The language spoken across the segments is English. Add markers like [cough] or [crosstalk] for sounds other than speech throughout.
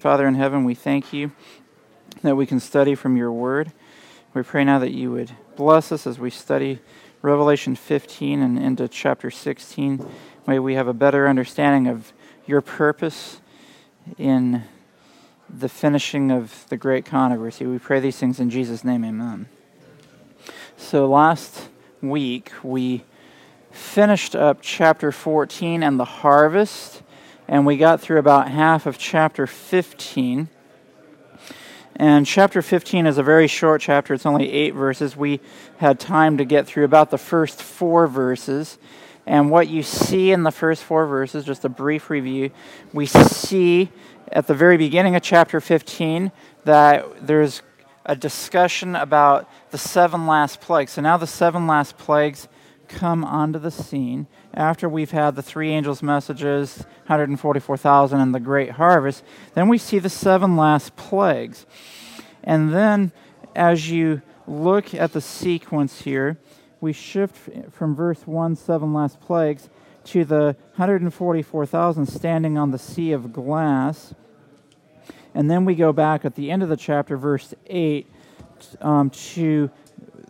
Father in heaven, we thank you that we can study from your word. We pray now that you would bless us as we study Revelation 15 and into chapter 16. May we have a better understanding of your purpose in the finishing of the great controversy. We pray these things in Jesus' name, amen. So last week we finished up chapter 14 and the harvest and we got through about half of chapter 15. And chapter 15 is a very short chapter, it's only eight verses. We had time to get through about the first four verses. And what you see in the first four verses, just a brief review, we see at the very beginning of chapter 15 that there's a discussion about the seven last plagues. So now the seven last plagues come onto the scene after we've had the three angels' messages, 144,000, and the great harvest, then we see the seven last plagues. And then, as you look at the sequence here, we shift from verse 1, seven last plagues, to the 144,000 standing on the sea of glass. And then we go back at the end of the chapter, verse 8, um, to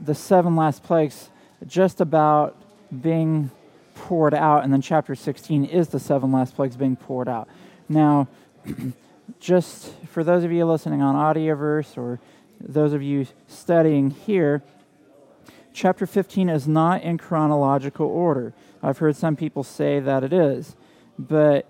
the seven last plagues just about being poured out, and then chapter 16 is the seven last plagues being poured out. Now, [clears throat] just for those of you listening on Audioverse or those of you studying here, chapter 15 is not in chronological order. I've heard some people say that it is, but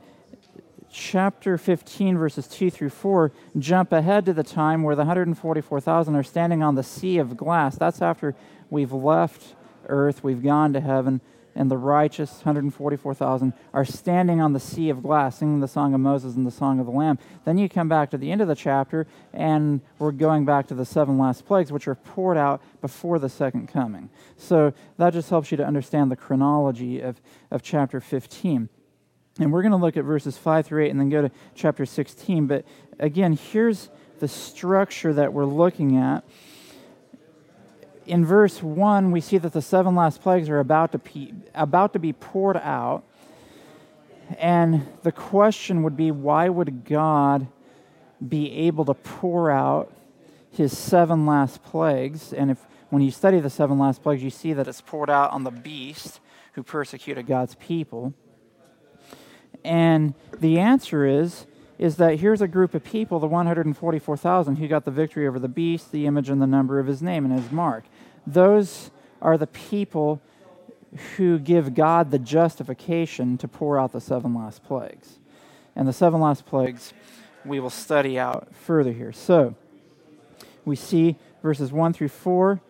chapter 15, verses 2 through 4, jump ahead to the time where the 144,000 are standing on the sea of glass. That's after we've left earth, we've gone to heaven, and the righteous 144,000 are standing on the sea of glass, singing the song of Moses and the song of the Lamb. Then you come back to the end of the chapter, and we're going back to the seven last plagues, which are poured out before the second coming. So that just helps you to understand the chronology of, of chapter 15. And we're going to look at verses 5 through 8 and then go to chapter 16. But again, here's the structure that we're looking at in verse 1, we see that the seven last plagues are about to, be, about to be poured out. And the question would be why would God be able to pour out his seven last plagues? And if when you study the seven last plagues, you see that it's poured out on the beast who persecuted God's people. And the answer is is that here's a group of people, the 144,000, who got the victory over the beast, the image and the number of his name and his mark those are the people who give God the justification to pour out the seven last plagues. And the seven last plagues we will study out further here. So, we see verses 1 through 4.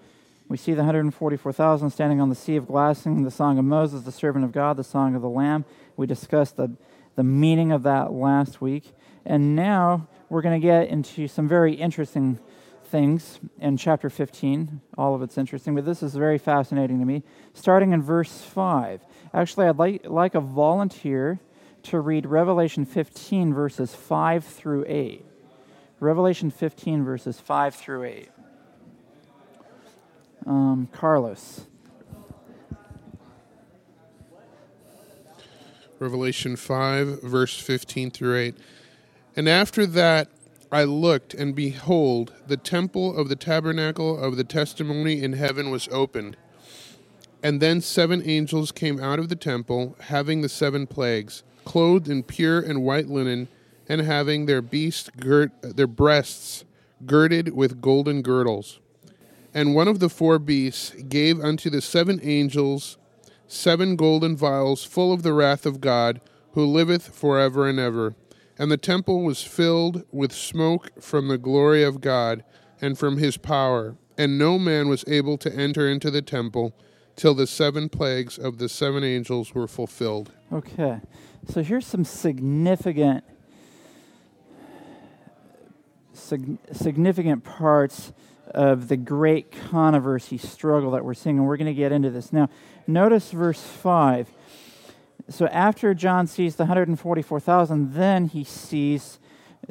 We see the 144,000 standing on the sea of glass singing the song of Moses, the servant of God, the song of the Lamb. We discussed the, the meaning of that last week. And now we're going to get into some very interesting things in chapter 15. All of it's interesting, but this is very fascinating to me. Starting in verse 5. Actually, I'd like, like a volunteer to read Revelation 15, verses 5 through 8. Revelation 15, verses 5 through 8. Um, Carlos. Revelation 5, verse 15 through 8. And after that, I looked, and behold, the temple of the tabernacle of the testimony in heaven was opened. And then seven angels came out of the temple, having the seven plagues, clothed in pure and white linen, and having their beasts girt, their breasts girded with golden girdles. And one of the four beasts gave unto the seven angels seven golden vials full of the wrath of God, who liveth for ever and ever. And the temple was filled with smoke from the glory of God and from his power. And no man was able to enter into the temple till the seven plagues of the seven angels were fulfilled. Okay. So here's some significant sig- significant parts of the great controversy struggle that we're seeing and we're going to get into this. Now, notice verse 5 so after John sees the 144,000, then he sees.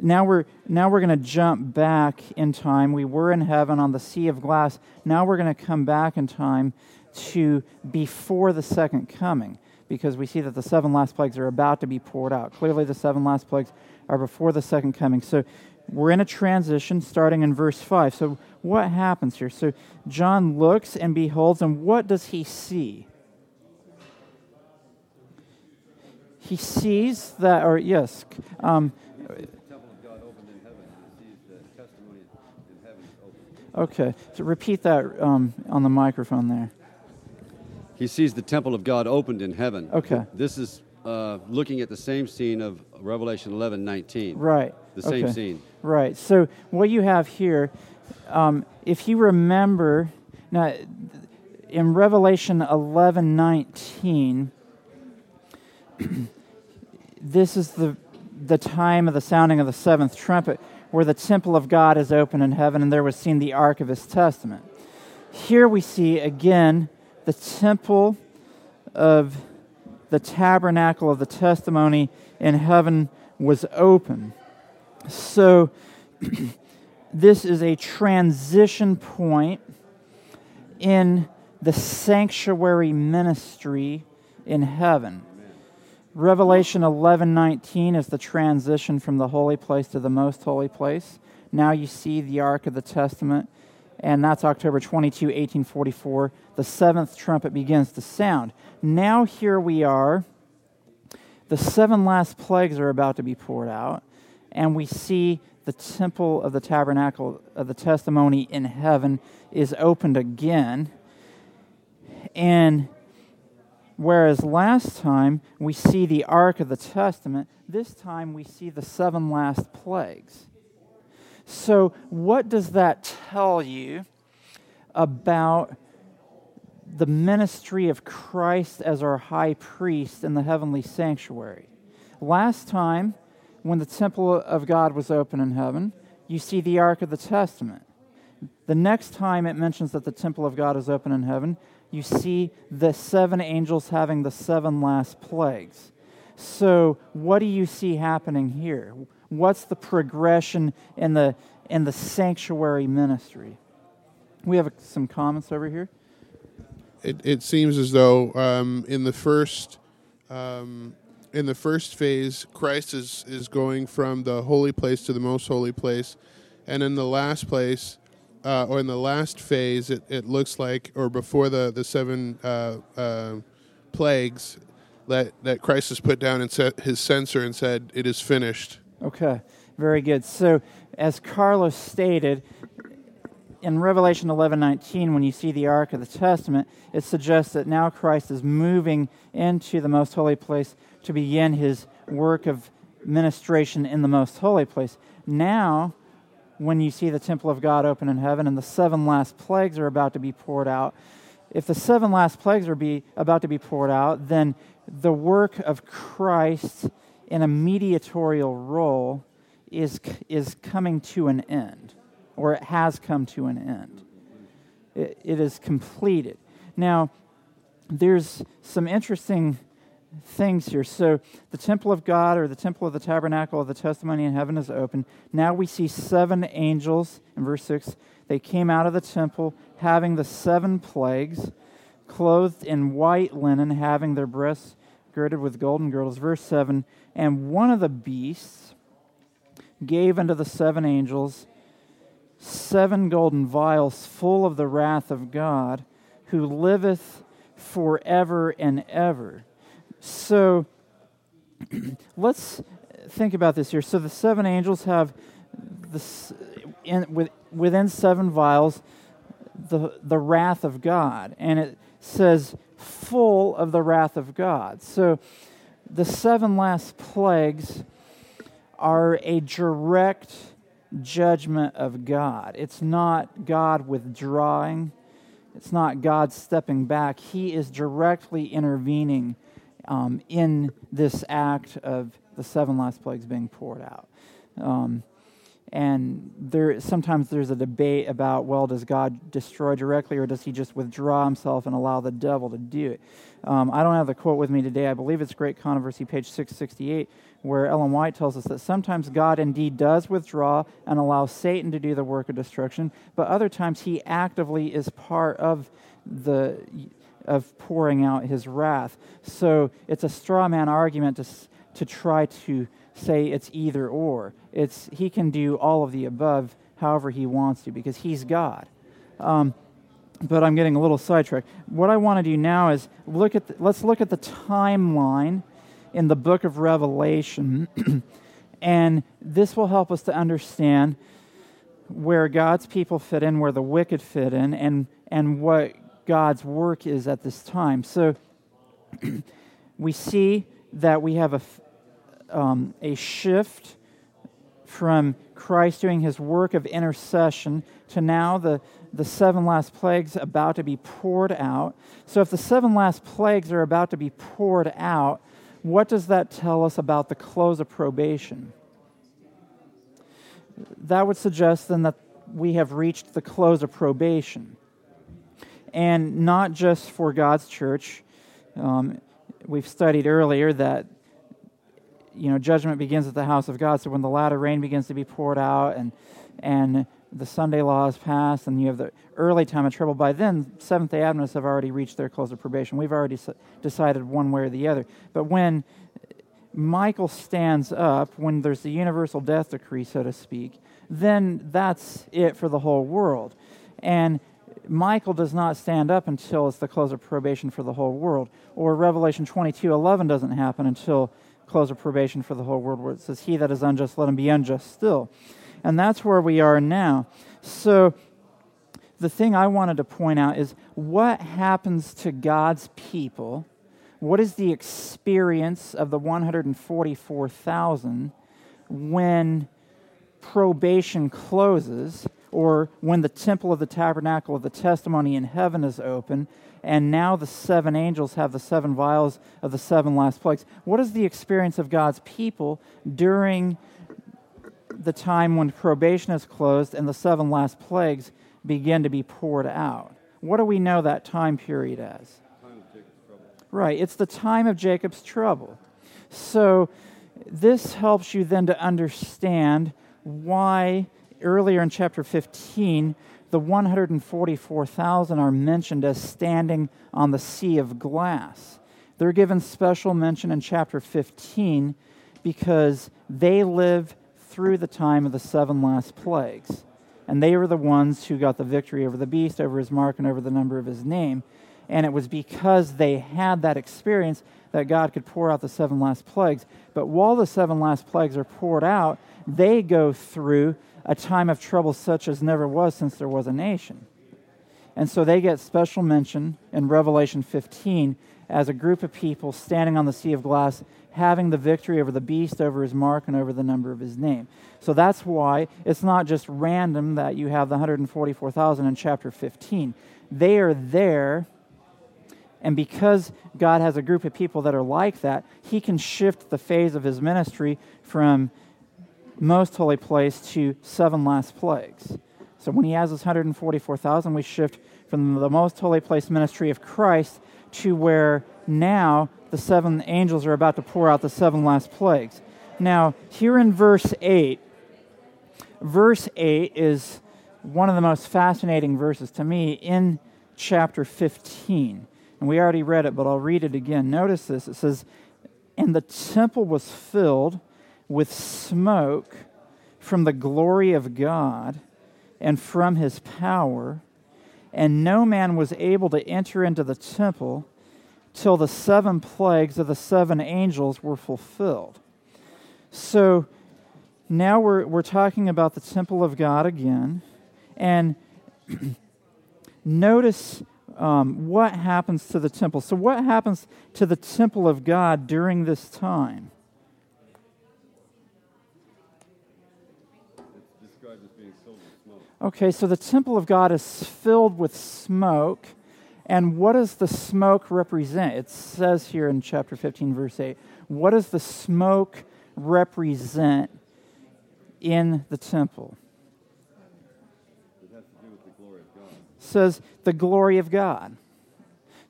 Now we're now we're going to jump back in time. We were in heaven on the sea of glass. Now we're going to come back in time to before the second coming. because we see that the seven last plagues are about to be poured out. Clearly, the seven last plagues are before the second coming. So we're in a transition starting in verse 5. So, what happens here? So, John looks and beholds, and what does he see? He sees that, or yes, um, Okay, so repeat that um, on the microphone there. He sees the temple of God opened in heaven. Okay. This is uh, looking at the same scene of Revelation 11 19. Right. The same okay. scene. Right. So what you have here, um, if you remember, now in Revelation 11 19, [clears throat] this is the, the time of the sounding of the seventh trumpet where the temple of God is open in heaven and there was seen the ark of his testament. Here we see again the temple of the tabernacle of the testimony in heaven was open. So, [clears throat] this is a transition point in the sanctuary ministry in heaven. Revelation 11:19 is the transition from the holy place to the most holy place. Now you see the ark of the testament and that's October 22, 1844. The seventh trumpet begins to sound. Now here we are. The seven last plagues are about to be poured out, and we see the temple of the tabernacle of the testimony in heaven is opened again. And Whereas last time we see the Ark of the Testament, this time we see the seven last plagues. So, what does that tell you about the ministry of Christ as our high priest in the heavenly sanctuary? Last time, when the temple of God was open in heaven, you see the Ark of the Testament. The next time it mentions that the temple of God is open in heaven, you see the seven angels having the seven last plagues. So, what do you see happening here? What's the progression in the, in the sanctuary ministry? We have some comments over here. It, it seems as though um, in the first um, in the first phase, Christ is, is going from the holy place to the most holy place, and in the last place, uh, or in the last phase, it, it looks like, or before the the seven uh, uh, plagues, that that Christ has put down and set his censer and said, "It is finished." Okay, very good. So, as Carlos stated, in Revelation 11:19 when you see the ark of the testament it suggests that now Christ is moving into the most holy place to begin his work of ministration in the most holy place now when you see the temple of God open in heaven and the seven last plagues are about to be poured out. If the seven last plagues are be, about to be poured out, then the work of Christ in a mediatorial role is, is coming to an end, or it has come to an end. It, it is completed. Now, there's some interesting things here. So the temple of God or the temple of the tabernacle of the testimony in heaven is open. Now we see seven angels in verse 6. They came out of the temple having the seven plagues, clothed in white linen, having their breasts girded with golden girdles. Verse 7 And one of the beasts gave unto the seven angels seven golden vials full of the wrath of God, who liveth forever and ever. So [clears throat] let's think about this here. So the seven angels have this in, with, within seven vials the, the wrath of God. And it says, full of the wrath of God. So the seven last plagues are a direct judgment of God. It's not God withdrawing, it's not God stepping back. He is directly intervening um, in this act of the seven last plagues being poured out. Um, and there sometimes there's a debate about well does god destroy directly or does he just withdraw himself and allow the devil to do it um, i don't have the quote with me today i believe it's great controversy page 668 where ellen white tells us that sometimes god indeed does withdraw and allow satan to do the work of destruction but other times he actively is part of the of pouring out his wrath. So it's a straw man argument to, to try to say it's either or. It's, he can do all of the above however he wants to because he's God. Um, but I'm getting a little sidetracked. What I want to do now is look at the, let's look at the timeline in the book of Revelation, [clears throat] and this will help us to understand where God's people fit in, where the wicked fit in, and and what God's work is at this time. So [clears throat] we see that we have a um, a shift from Christ doing his work of intercession to now the, the seven last plagues about to be poured out. So, if the seven last plagues are about to be poured out, what does that tell us about the close of probation? That would suggest then that we have reached the close of probation. And not just for God's church. Um, we've studied earlier that you know judgment begins at the house of God. So when the latter rain begins to be poured out and and the Sunday law is passed, and you have the early time of trouble. By then, Seventh day Adventists have already reached their close of probation. We've already decided one way or the other. But when Michael stands up, when there's the universal death decree, so to speak, then that's it for the whole world. And Michael does not stand up until it's the close of probation for the whole world. Or Revelation 22 11 doesn't happen until close of probation for the whole world, where it says, He that is unjust, let him be unjust still. And that's where we are now. So, the thing I wanted to point out is what happens to God's people? What is the experience of the 144,000 when probation closes or when the temple of the tabernacle of the testimony in heaven is open and now the seven angels have the seven vials of the seven last plagues? What is the experience of God's people during the time when probation is closed and the seven last plagues begin to be poured out. What do we know that time period as? Right, it's the time of Jacob's trouble. So, this helps you then to understand why earlier in chapter 15, the 144,000 are mentioned as standing on the sea of glass. They're given special mention in chapter 15 because they live through the time of the seven last plagues. And they were the ones who got the victory over the beast, over his mark, and over the number of his name. And it was because they had that experience that God could pour out the seven last plagues. But while the seven last plagues are poured out, they go through a time of trouble such as never was since there was a nation. And so they get special mention in Revelation 15 as a group of people standing on the sea of glass having the victory over the beast, over his mark, and over the number of his name. So that's why it's not just random that you have the 144,000 in chapter 15. They are there, and because God has a group of people that are like that, he can shift the phase of his ministry from most holy place to seven last plagues. So when he has his 144,000, we shift from the most holy place ministry of Christ to where now the seven angels are about to pour out the seven last plagues. Now, here in verse 8, verse 8 is one of the most fascinating verses to me in chapter 15. And we already read it, but I'll read it again. Notice this. It says, And the temple was filled with smoke from the glory of God and from his power, and no man was able to enter into the temple till the seven plagues of the seven angels were fulfilled. So now we're, we're talking about the temple of God again. And [clears throat] notice um, what happens to the temple. So, what happens to the temple of God during this time? Okay, so the temple of God is filled with smoke. And what does the smoke represent? It says here in chapter 15, verse 8. What does the smoke represent in the temple? It has to do with the glory of God. It says the glory of God.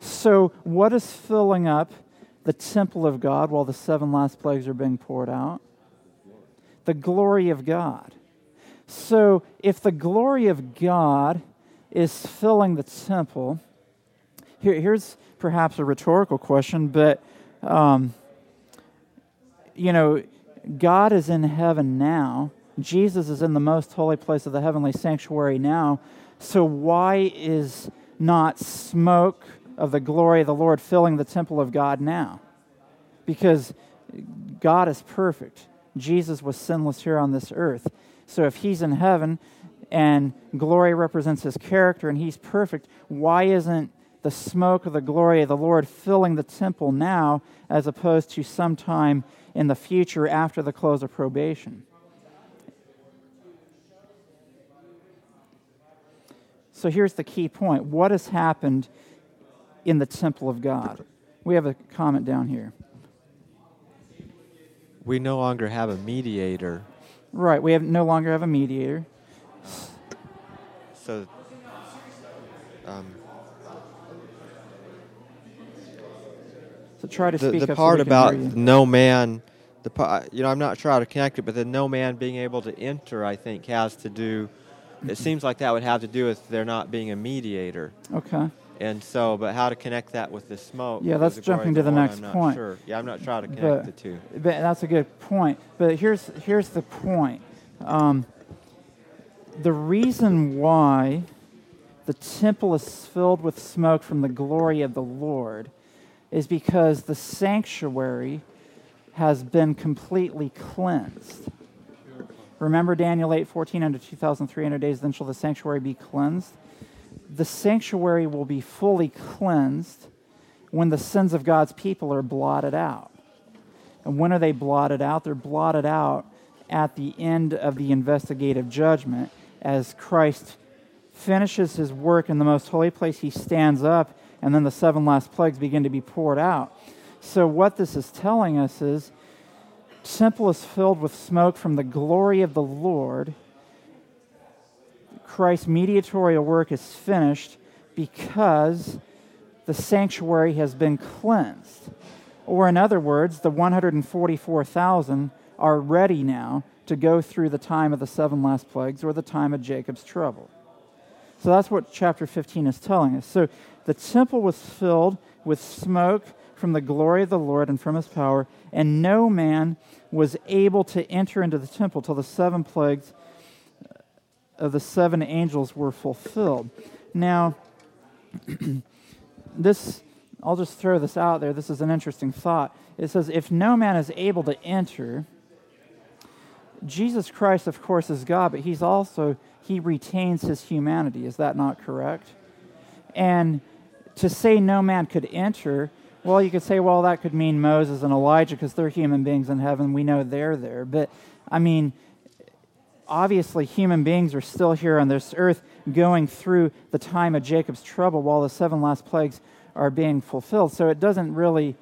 So, what is filling up the temple of God while the seven last plagues are being poured out? The glory of God. So, if the glory of God is filling the temple, here, here's perhaps a rhetorical question, but um, you know, God is in heaven now. Jesus is in the most holy place of the heavenly sanctuary now. So why is not smoke of the glory of the Lord filling the temple of God now? Because God is perfect. Jesus was sinless here on this earth. So if he's in heaven and glory represents his character and he's perfect, why isn't the smoke of the glory of the Lord filling the temple now as opposed to sometime in the future after the close of probation? So here's the key point. What has happened in the temple of God? We have a comment down here. We no longer have a mediator. Right, we have no longer have a mediator. So um, So try to the, speak the up part so about no man the pa- you know i'm not sure how to connect it but the no man being able to enter i think has to do it seems like that would have to do with there not being a mediator Okay. And so but how to connect that with the smoke Yeah, that's jumping to the next I'm not point. sure. yeah i'm not how to connect But- the two But that's a good point. But here's here's the point. Um, the reason why the temple is filled with smoke from the glory of the Lord is because the sanctuary has been completely cleansed. Remember Daniel 8, 14, under 2,300 days, then shall the sanctuary be cleansed. The sanctuary will be fully cleansed when the sins of God's people are blotted out. And when are they blotted out? They're blotted out at the end of the investigative judgment as Christ finishes his work in the most holy place. He stands up, and then the seven last plagues begin to be poured out. So, what this is telling us is temple is filled with smoke from the glory of the Lord. Christ's mediatorial work is finished because the sanctuary has been cleansed. Or, in other words, the 144,000 are ready now to go through the time of the seven last plagues or the time of Jacob's trouble. So that's what chapter 15 is telling us. So the temple was filled with smoke from the glory of the Lord and from his power, and no man was able to enter into the temple till the seven plagues of the seven angels were fulfilled. Now, [clears throat] this, I'll just throw this out there. This is an interesting thought. It says, if no man is able to enter, Jesus Christ, of course, is God, but he's also, he retains his humanity. Is that not correct? And to say no man could enter, well, you could say, well, that could mean Moses and Elijah because they're human beings in heaven. We know they're there. But, I mean, obviously, human beings are still here on this earth going through the time of Jacob's trouble while the seven last plagues are being fulfilled. So it doesn't really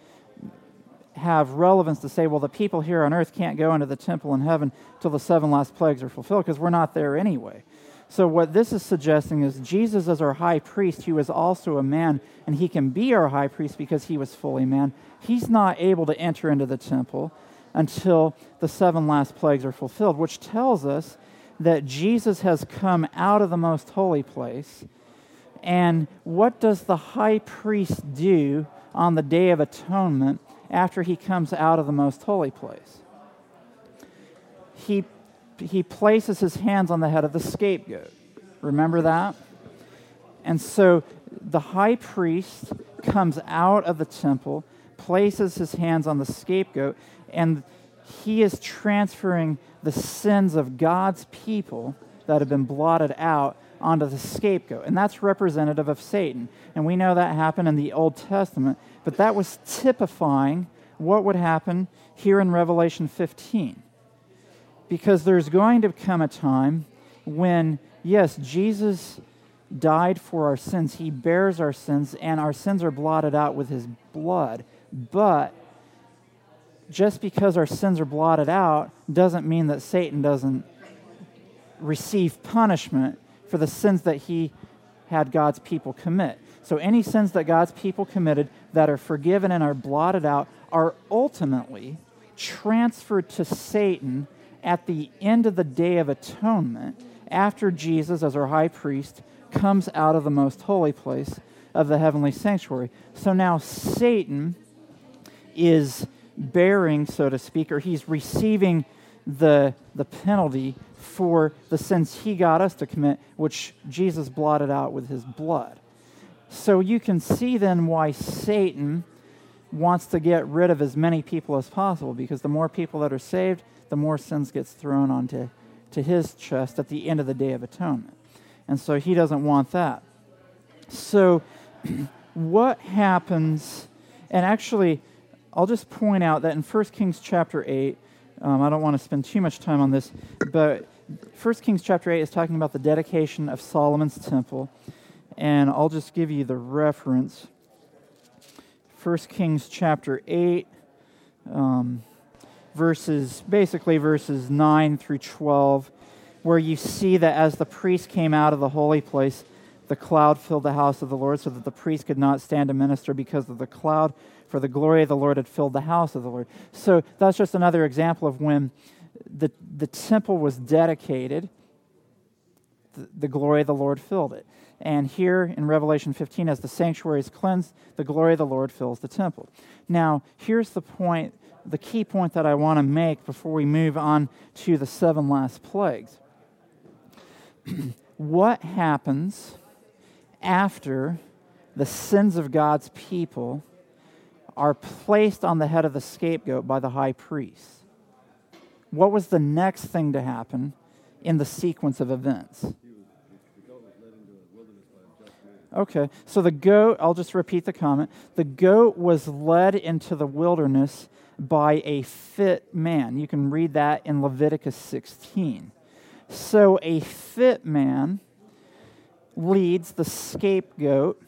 have relevance to say, well, the people here on earth can't go into the temple in heaven till the seven last plagues are fulfilled because we're not there anyway. So, what this is suggesting is Jesus, as our high priest, who is also a man, and he can be our high priest because he was fully man, he's not able to enter into the temple until the seven last plagues are fulfilled, which tells us that Jesus has come out of the most holy place. And what does the high priest do on the Day of Atonement after he comes out of the most holy place? He he places his hands on the head of the scapegoat. Remember that? And so the high priest comes out of the temple, places his hands on the scapegoat, and he is transferring the sins of God's people that have been blotted out onto the scapegoat. And that's representative of Satan. And we know that happened in the Old Testament, but that was typifying what would happen here in Revelation 15 because there's going to come a time when, yes, Jesus died for our sins, he bears our sins, and our sins are blotted out with his blood. But just because our sins are blotted out doesn't mean that Satan doesn't receive punishment for the sins that he had God's people commit. So, any sins that God's people committed that are forgiven and are blotted out are ultimately transferred to Satan at the end of the Day of Atonement, after Jesus, as our high priest, comes out of the most holy place of the heavenly sanctuary. So now Satan is bearing, so to speak, or he's receiving the, the penalty for the sins he got us to commit, which Jesus blotted out with his blood. So you can see then why Satan wants to get rid of as many people as possible because the more people that are saved, the more sins gets thrown onto to his chest at the end of the day of atonement. And so he doesn't want that. So [clears throat] what happens and actually I'll just point out that in 1 Kings chapter 8 um, I don't want to spend too much time on this, but 1 Kings chapter 8 is talking about the dedication of Solomon's temple. And I'll just give you the reference. 1 Kings chapter 8, um, verses, basically verses 9 through 12, where you see that as the priest came out of the holy place, the cloud filled the house of the Lord so that the priest could not stand to minister because of the cloud, for the glory of the Lord had filled the house of the Lord. So that's just another example of when the, the temple was dedicated, the, the glory of the Lord filled it. And here in Revelation 15, as the sanctuary is cleansed, the glory of the Lord fills the temple. Now, here's the point, the key point that I want to make before we move on to the seven last plagues. [clears throat] what happens after the sins of God's people are placed on the head of the scapegoat by the high priest? What was the next thing to happen in the sequence of events? Okay, so the goat, I'll just repeat the comment. The goat was led into the wilderness by a fit man. You can read that in Leviticus 16. So a fit man leads the scapegoat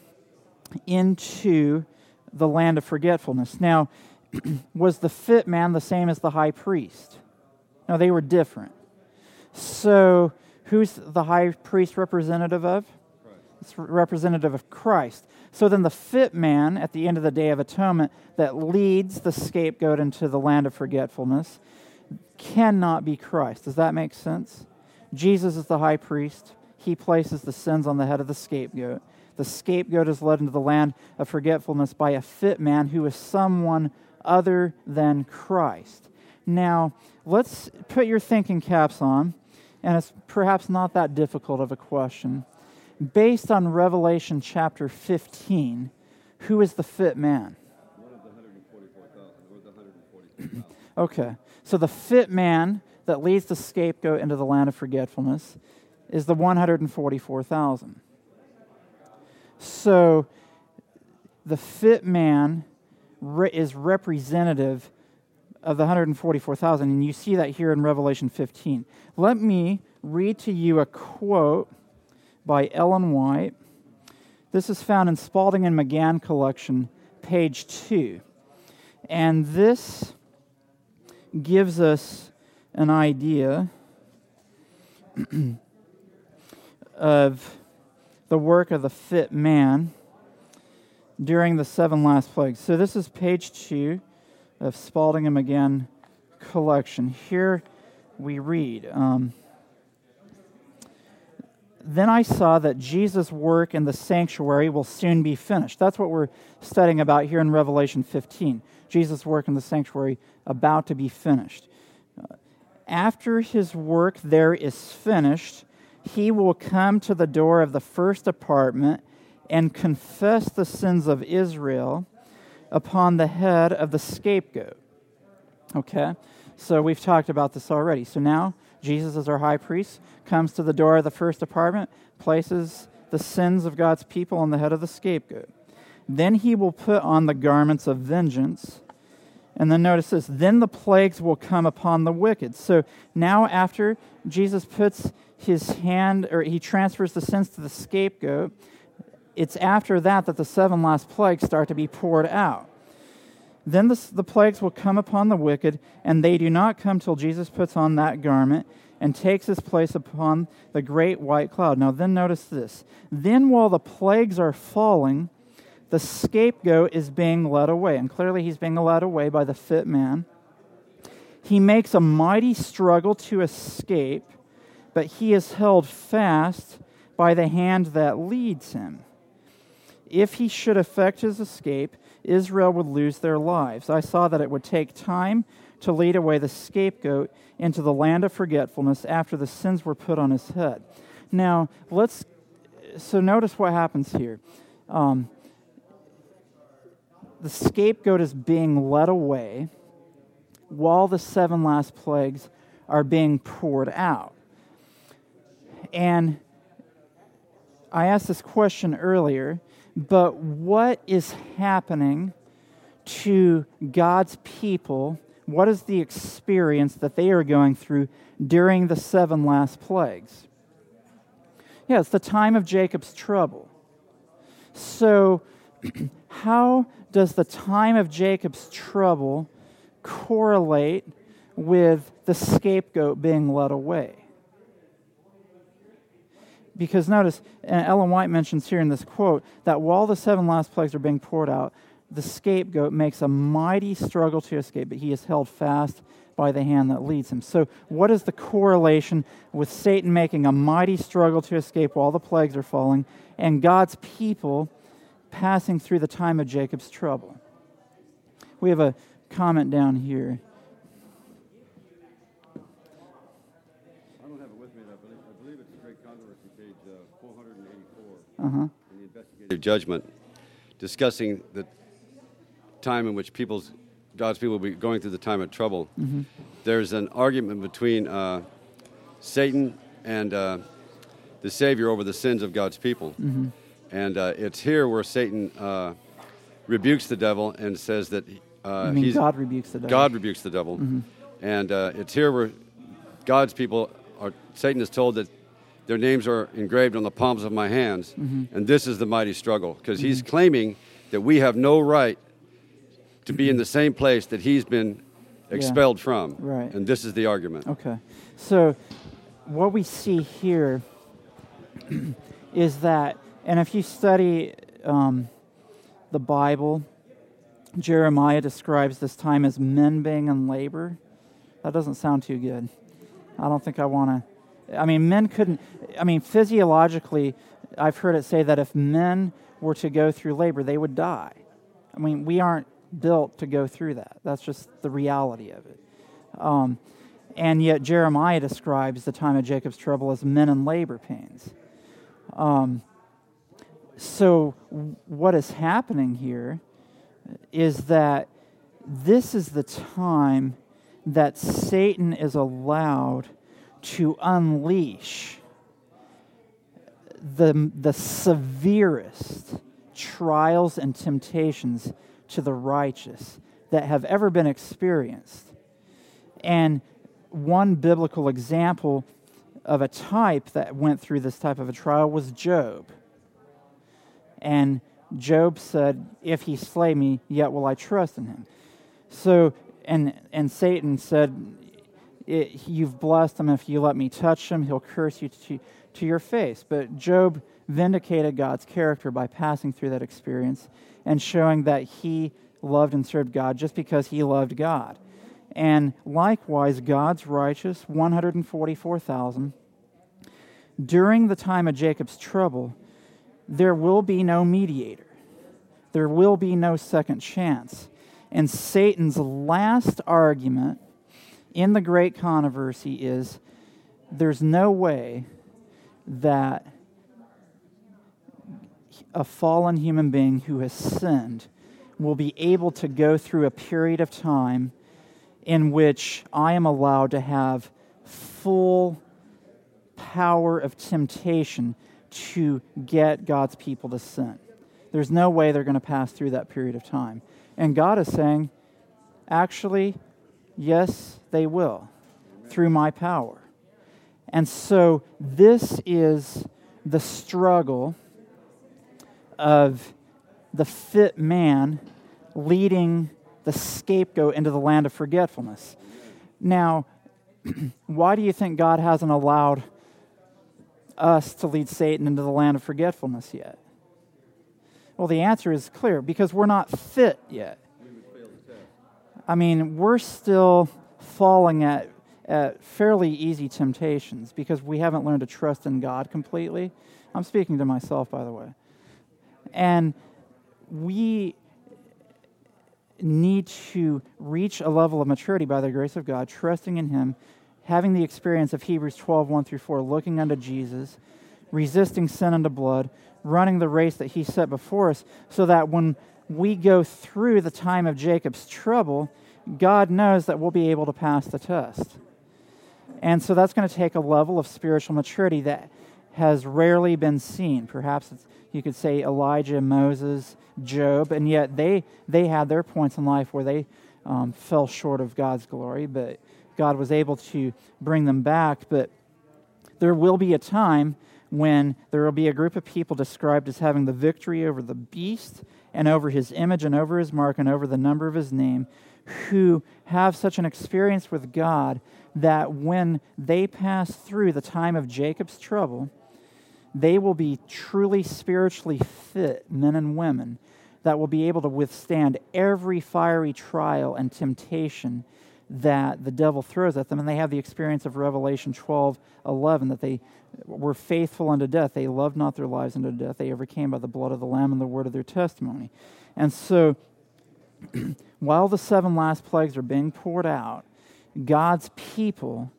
into the land of forgetfulness. Now, [clears throat] was the fit man the same as the high priest? No, they were different. So, who's the high priest representative of? It's representative of Christ. So then the fit man at the end of the Day of Atonement that leads the scapegoat into the land of forgetfulness cannot be Christ. Does that make sense? Jesus is the high priest. He places the sins on the head of the scapegoat. The scapegoat is led into the land of forgetfulness by a fit man who is someone other than Christ. Now, let's put your thinking caps on, and it's perhaps not that difficult of a question based on Revelation chapter 15, who is the fit man? [clears throat] okay, so the fit man that leads the scapegoat into the land of forgetfulness is the 144,000. So the fit man re- is representative of the 144,000, and you see that here in Revelation 15. Let me read to you a quote by Ellen White. This is found in Spalding and Magan collection, page 2. And this gives us an idea [clears throat] of the work of the fit man during the seven last plagues. So this is page 2 of Spalding and Magan collection. Here we read. Um, then I saw that Jesus' work in the sanctuary will soon be finished. That's what we're studying about here in Revelation 15. Jesus' work in the sanctuary about to be finished. After his work there is finished, he will come to the door of the first apartment and confess the sins of Israel upon the head of the scapegoat. Okay? So we've talked about this already. So now Jesus, as our high priest, comes to the door of the first apartment, places the sins of God's people on the head of the scapegoat. Then he will put on the garments of vengeance. And then notice this then the plagues will come upon the wicked. So now, after Jesus puts his hand, or he transfers the sins to the scapegoat, it's after that that the seven last plagues start to be poured out. Then the, the plagues will come upon the wicked, and they do not come till Jesus puts on that garment and takes his place upon the great white cloud. Now, then notice this. Then, while the plagues are falling, the scapegoat is being led away. And clearly, he's being led away by the fit man. He makes a mighty struggle to escape, but he is held fast by the hand that leads him. if he should effect his escape, Israel would lose their lives. I saw that it would take time to lead away the scapegoat into the land of forgetfulness after the sins were put on his head. Now, let's. So notice what happens here. Um, the scapegoat is being led away while the seven last plagues are being poured out. And I asked this question earlier, but what is happening to God's people? What is the experience that they are going through during the seven last plagues? Yeah, it's the time of Jacob's trouble. So, [clears throat] how does the time of Jacob's trouble correlate with the scapegoat being led away? Because notice, and Ellen White mentions here in this quote that while the seven last plagues are being poured out, the scapegoat makes a mighty struggle to escape, but he is held fast by the hand that leads him. So, what is the correlation with Satan making a mighty struggle to escape while the plagues are falling and God's people passing through the time of Jacob's trouble? We have a comment down here. I don't have it with me, but I believe, I believe it's a great controversy, page uh, 484 Uh huh. in the investigative judgment, discussing the time in which people's God's people will be going through the time of trouble. There's an argument between uh, Satan and uh, the Savior over the sins of God's people, and uh, it's here where Satan uh, rebukes the devil and says that uh, he's God rebukes the devil. God rebukes the devil, and uh, it's here where God's people are. Satan is told that their names are engraved on the palms of my hands, and this is the mighty struggle because he's claiming that we have no right to be in the same place that he's been expelled from, Right. and this is the argument. Okay. So, what we see here [clears throat] is that, and if you study um, the Bible, Jeremiah describes this time as men being in labor. That doesn't sound too good. I don't think I want to. I mean, men couldn't. I mean, physiologically, I've heard it say that if men were to go through labor, they would die. I mean, we aren't built to go through that. That's just the reality of it. Um, and yet, Jeremiah describes the time of Jacob's trouble as men in labor pains. Um, so, what is happening here is that this is the time that Satan is allowed to unleash the, the severest trials and temptations to the righteous that have ever been experienced. And one biblical example of a type that went through this type of a trial was Job. And Job said, If he slay me, yet will I trust in him. So, and, and Satan said, "I- You've blessed him. If you let me touch him, he'll curse you to, to your face. But Job vindicated God's character by passing through that experience and showing that he loved and served God just because he loved God. And likewise, God's righteous 144,000. During the time of Jacob's trouble, there will be no mediator. There will be no second chance. And Satan's last argument in the great controversy is there's no way that a fallen human being who has sinned will be able to go through a period of time in which I am allowed to have full power of temptation to get God's people to sin. There's no way they're going to pass through that period of time. And God is saying, actually, yes, they will through my power. And so this is the struggle of the fit man leading the scapegoat into the land of forgetfulness. Now, [clears throat] why do you think God hasn't allowed us to lead Satan into the land of forgetfulness yet? Well, the answer is clear because we're not fit yet. I mean, we're still falling at, at fairly easy temptations because we haven't learned to trust in God completely. I'm speaking to myself, by the way. And we need to reach a level of maturity by the grace of God, trusting in Him, having the experience of Hebrews 12, 1 through 4, looking unto Jesus, resisting sin unto blood, running the race that He set before us, so that when we go through the time of Jacob's trouble, God knows that we'll be able to pass the test. And so that's going to take a level of spiritual maturity that has rarely been seen. Perhaps you could say Elijah, Moses, Job, and yet they, they had their points in life where they um, fell short of God's glory, but God was able to bring them back. But there will be a time when there will be a group of people described as having the victory over the beast and over his image and over his mark and over the number of his name, who have such an experience with God that when they pass through the time of Jacob's trouble, they will be truly spiritually fit men and women that will be able to withstand every fiery trial and temptation that the devil throws at them. And they have the experience of Revelation 12 11 that they were faithful unto death. They loved not their lives unto death. They overcame by the blood of the Lamb and the word of their testimony. And so, [clears throat] while the seven last plagues are being poured out, God's people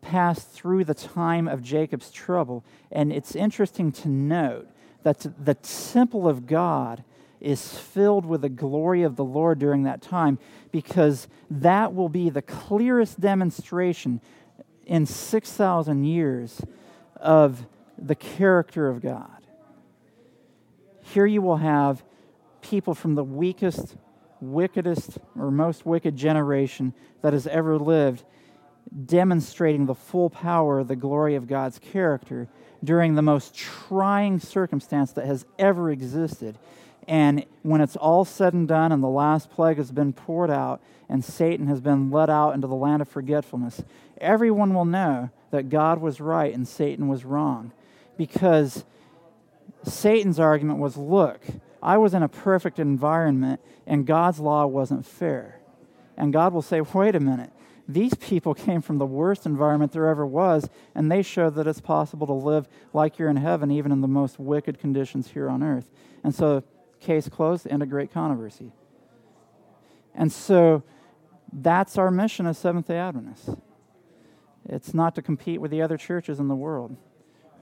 pass through the time of Jacob's trouble. And it's interesting to note that the temple of God is filled with the glory of the Lord during that time because that will be the clearest demonstration in 6,000 years of the character of God. Here you will have people from the weakest, wickedest, or most wicked generation that has ever lived demonstrating the full power the glory of God's character during the most trying circumstance that has ever existed. And when it's all said and done and the last plague has been poured out and Satan has been let out into the land of forgetfulness, everyone will know that God was right and Satan was wrong. Because Satan's argument was look, I was in a perfect environment and God's law wasn't fair. And God will say, wait a minute. These people [laughs] came from the worst environment there ever was, and they show that it's possible to live like you're in heaven, even in the most wicked conditions here on earth. And so, case closed, end a great controversy. And so, that's our mission as Seventh day Adventists. It's not to compete with the other churches in the world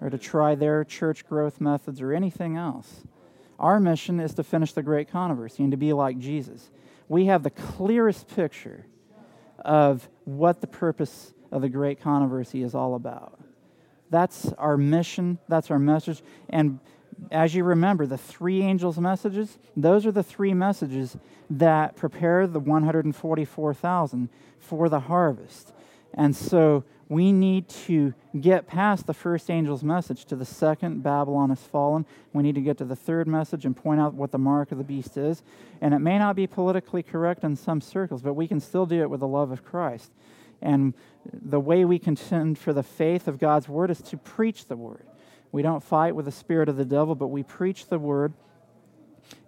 or to try their church growth methods or anything else. Our mission is to finish the great controversy and to be like Jesus. We have the clearest picture of what the purpose of the great controversy is all about. That's our mission, that's our message. And as you remember, the three angels' messages, those are the three messages that prepare the 144,000 for the harvest. And so we need to get past the first angel's message to the second, Babylon has fallen. We need to get to the third message and point out what the mark of the beast is. And it may not be politically correct in some circles, but we can still do it with the love of Christ. And the way we contend for the faith of God's word is to preach the word. We don't fight with the spirit of the devil, but we preach the word.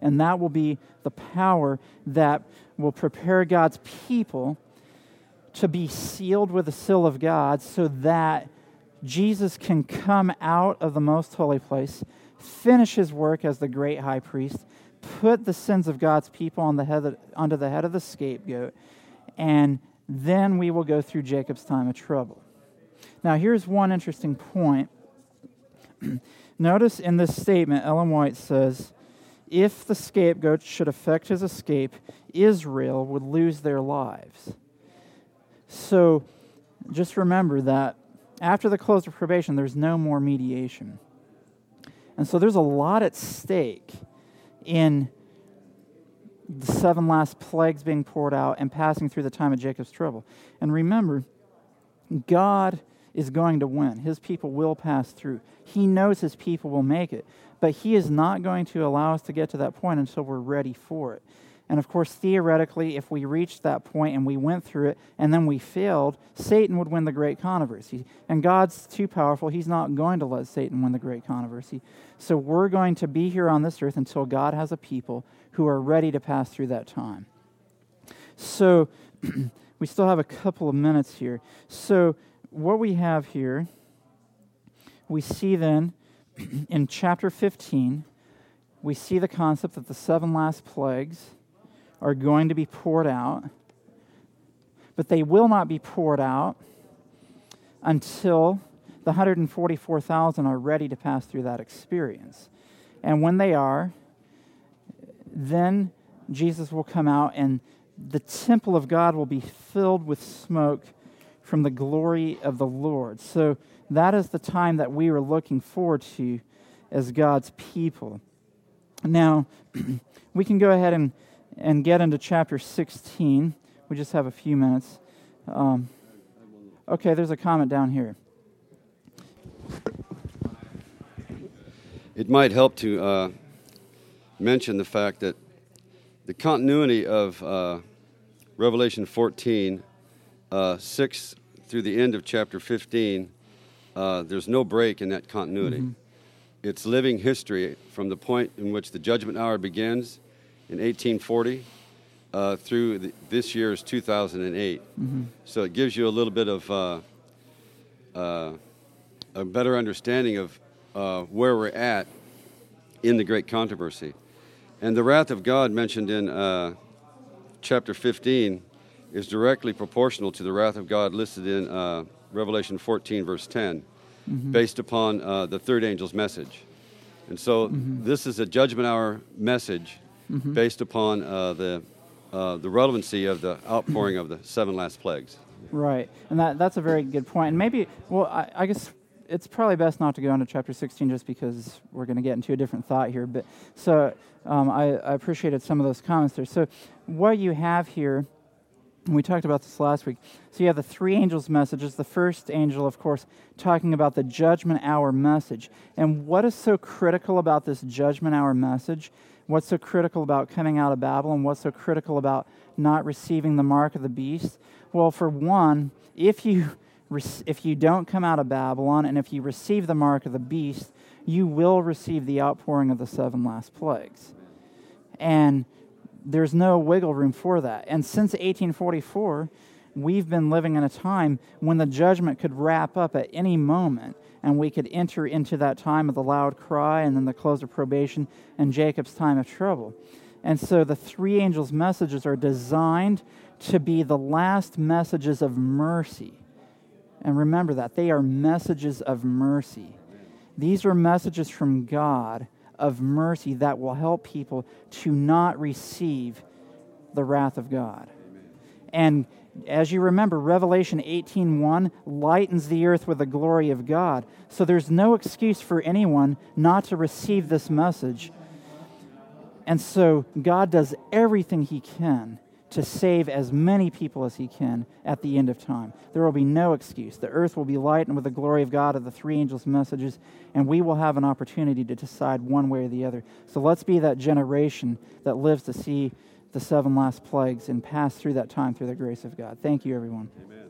And that will be the power that will prepare God's people to be sealed with the seal of God so that Jesus can come out of the most holy place, finish his work as the great high priest, put the sins of God's people on the head of, onto the head of the scapegoat, and then we will go through Jacob's time of trouble. Now, here's one interesting point. [clears throat] Notice in this statement, Ellen White says, if the scapegoat should effect his escape, Israel would lose their lives. So just remember that after the close of probation, there's no more mediation. And so there's a lot at stake in the seven last plagues being poured out and passing through the time of Jacob's trouble. And remember, God is going to win. His people will pass through. He knows his people will make it. But he is not going to allow us to get to that point until we're ready for it. And of course, theoretically, if we reached that point and we went through it and then we failed, Satan would win the great controversy. And God's too powerful. He's not going to let Satan win the great controversy. So we're going to be here on this earth until God has a people who are ready to pass through that time. So [clears throat] we still have a couple of minutes here. So what we have here, we see then [clears throat] in chapter 15 we see the concept that the seven last plagues are going to be poured out, but they will not be poured out until the 144,000 are ready to pass through that experience. And when they are, then Jesus will come out and the temple of God will be filled with smoke from the glory of the Lord. So that is the time that we are looking forward to as God's people. Now, [clears throat] we can go ahead and, and get into chapter 16. We just have a few minutes. Um, okay, there's a comment down here. It might help to uh, mention the fact that the continuity of uh, Revelation 14, uh, 6 through the end of chapter 15, uh, there's no break in that continuity. Mm-hmm. It's living history from the point in which the judgment hour begins in 1840 uh, through the, this year's 2008. Mm-hmm. So it gives you a little bit of uh, uh, a better understanding of uh, where we're at in the great controversy. And the wrath of God mentioned in uh, chapter 15 is directly proportional to the wrath of God listed in uh, Revelation 14, verse 10 mm-hmm. based upon uh, the third angel's message. And so mm-hmm. this is a judgment hour message mm-hmm. based upon uh, the, uh, the relevancy of the outpouring of the seven last plagues. Right. And that, that's a very good point. And maybe, well, I, I guess it's probably best not to go into chapter 16 just because we're going to get into a different thought here. But so um, I, I appreciated some of those comments there. So what you have here we talked about this last week. So you have the three angels' messages. The first angel, of course, talking about the judgment hour message. And what is so critical about this judgment hour message? What's so critical about coming out of Babylon? What's so critical about not receiving the mark of the beast? Well, for one, if you [laughs] if you don't come out of Babylon and if you receive the mark of the beast, you will receive the outpouring of the seven last plagues. And there's no wiggle room for that. And since 1844, we've been living in a time when the judgment could wrap up at any moment and we could enter into that time of the loud cry and then the close of probation and Jacob's time of trouble. And so the three angels' messages are designed to be the last messages of mercy. And remember that they are messages of mercy. These are messages from God of mercy that will help people to not receive the wrath of God. And as you remember, Revelation 18:1 lightens the earth with the glory of God. So there's no excuse for anyone not to receive this message. And so God does everything he can to save as many people as he can at the end of time. There will be no excuse. The earth will be lightened with the glory of God of the three angels' messages, and we will have an opportunity to decide one way or the other. So let's be that generation that lives to see the seven last plagues and pass through that time through the grace of God. Thank you, everyone. Amen.